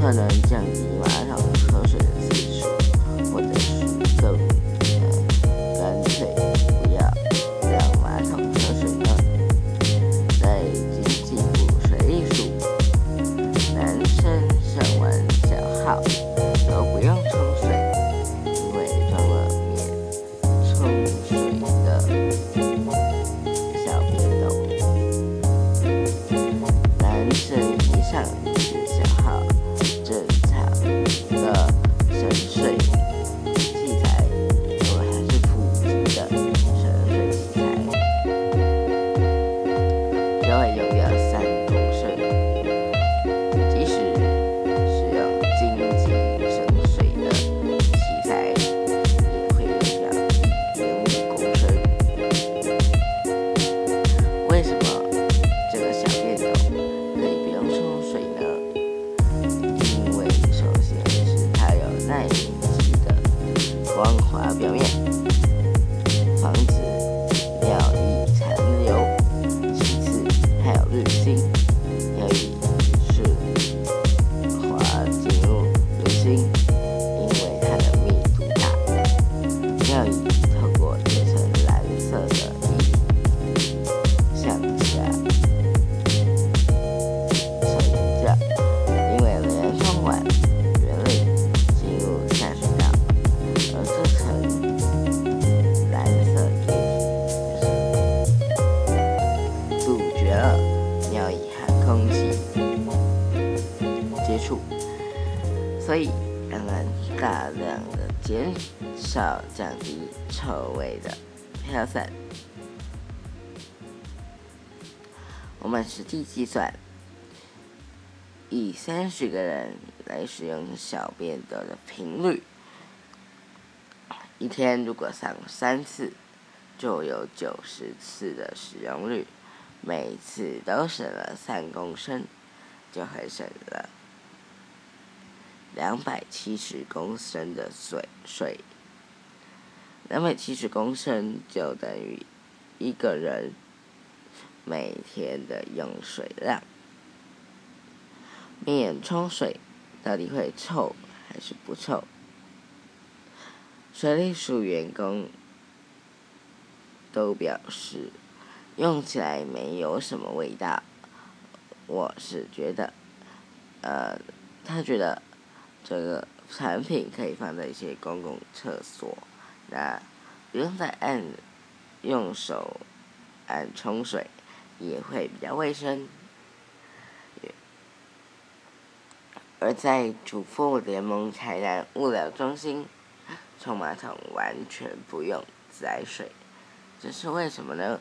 可能降低马桶耐凝肌的光滑表面，触，所以让人大量的减少降低臭味的飘散。我们实际计算，以三十个人来使用小便斗的频率，一天如果上三次，就有九十次的使用率，每次都省了三公升，就会省了两百七十公升的水水。两百七十公升就等于一个人每天的用水量。免冲水到底会臭还是不臭？水利署员工都表示，用起来没有什么味道。我是觉得，呃，他觉得这个产品可以放在一些公共厕所，那不用再按用手按冲水，也会比较卫生。而在主妇联盟台南物流中心，冲马桶完全不用自来水，这是为什么呢？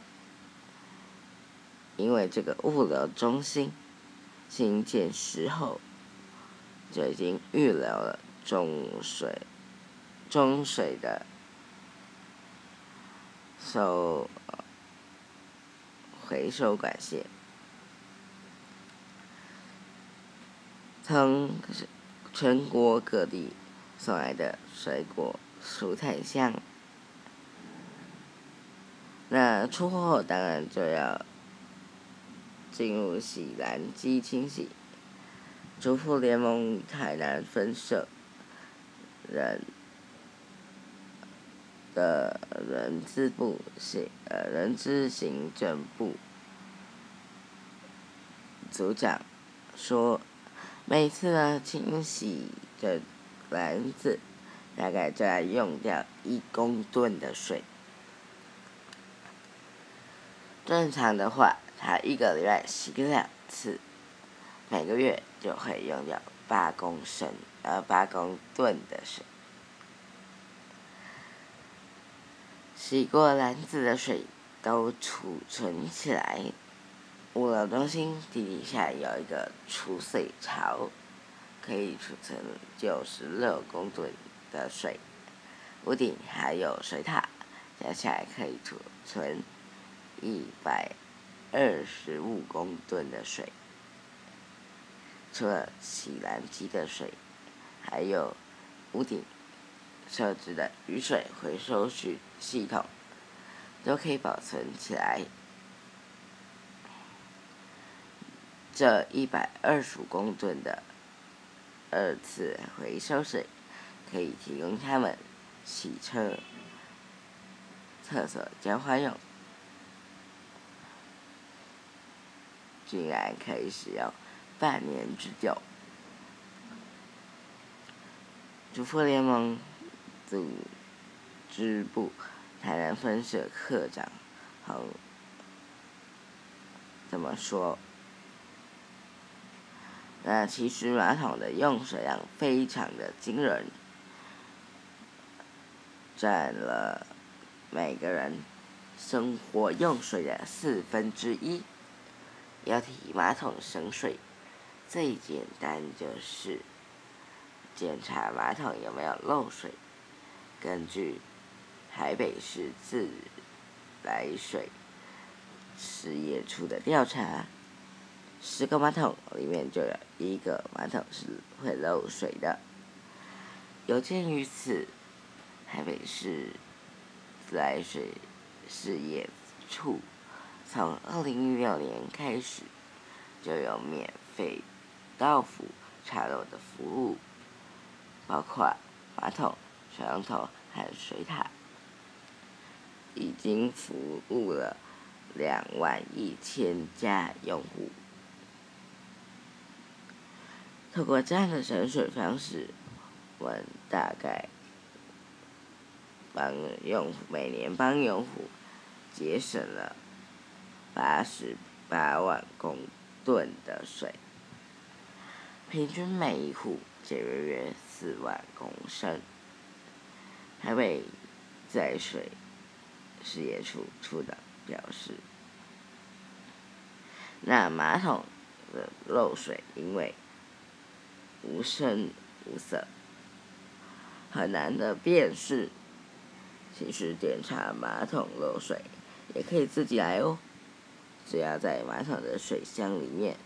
因为这个物流中心新建时候就已经预留了中水中水的收回收管线。从全国各地送来的水果、蔬菜箱，那出货后当然就要进入洗篮机清洗。主妇联盟台南分社人的人资部行呃人资行政部组长说。每次呢清洗的篮子，大概就要用掉一公吨的水。正常的话，他一个礼拜洗两次，每个月就会用掉八公升呃八公吨的水。洗过篮子的水都储存起来，物流中心地底下有一个储水槽，可以储存九十六公吨的水。屋顶还有水塔，加起来可以储存一百二十五公吨的水。除了洗蓝机的水，还有屋顶设置的雨水回收系系统，都可以保存起来。这一百二十公吨的二次回收水，可以提供他们洗车、厕所浇花用，竟然可以使用。半年之久，主妇联盟组织部台南分社科长好怎么说？那其实马桶的用水量非常的惊人，占了每个人生活用水的四分之一。要提马桶省水。最简单就是检查马桶有没有漏水。根据台北市自来水事业处的调查，十个马桶里面就有一个马桶是会漏水的。有鉴于此，台北市自来水事业处从二零一六年开始就有免费。到府茶楼的服务，包括马桶、水龙头和水塔，已经服务了两万一千家用户。透过这样的省水方式，我们大概帮用户每年帮用户节省了八十八万公吨的水。平均每一户节约约四万公升。台北在水事业处处长表示，那马桶的漏水因为无声无色，很难的辨识。其实检查马桶漏水也可以自己来哦，只要在马桶的水箱里面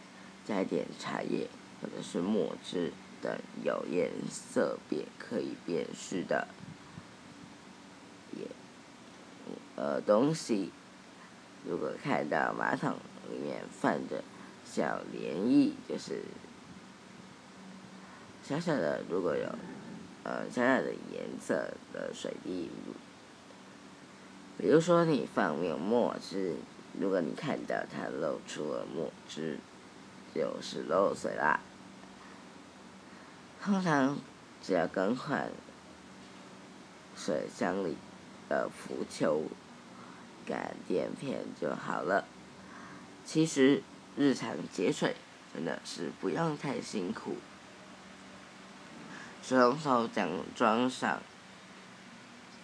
加点茶叶。或者是墨汁等有颜色便可以辨识的，也呃东西，如果看到马桶里面泛着小涟漪，就是小小的，如果有呃小小的颜色的水滴，比如说你放没有墨汁，如果你看到它露出了墨汁。就是漏水啦。通常只要更换水箱里的浮球感垫片就好了。其实日常节水真的是不用太辛苦。水龙头将装上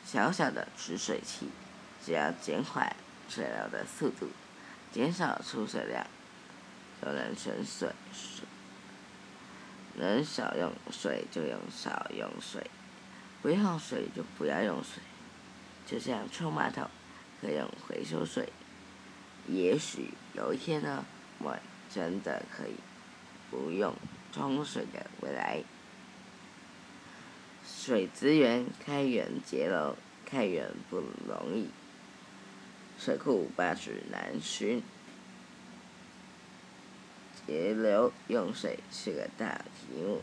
小小的取水器，只要减缓水流的速度，减少出水量。就能省水，能少用水就用少用水，不用水就不要用水。就像冲马桶，可以用回收水。也许有一天呢，我真的可以不用冲水的未来。水资源开源节流，开源不容易，水库八尺难寻。节流用水是个大题目。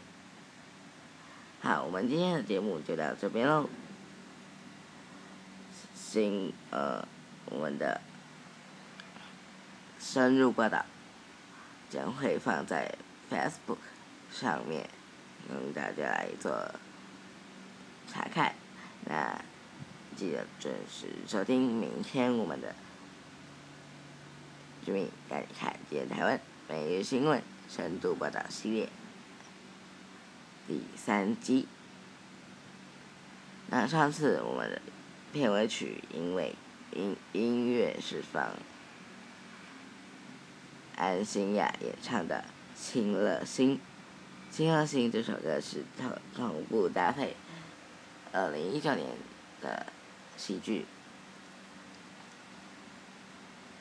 好，我们今天的节目就到这边喽。新呃，我们的深入报道将会放在 Facebook 上面，供大家来做查看。那记得准时收听明天我们的《居民带你看见台湾》。每日新闻深度报道系列第三集。那上次我们的片尾曲因为音音乐是放安心亚演唱的《清乐心》。《清乐心》这首歌是同同步搭配二零一九年的喜剧。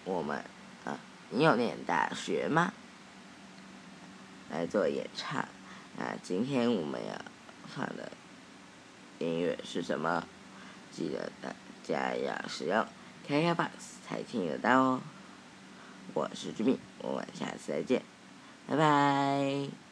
我们啊，你有念大学吗？来做演唱。那今天我们要放的音乐是什么？记得大家要使用开开 box 才听得到哦。我是居民，我们下次再见，拜拜。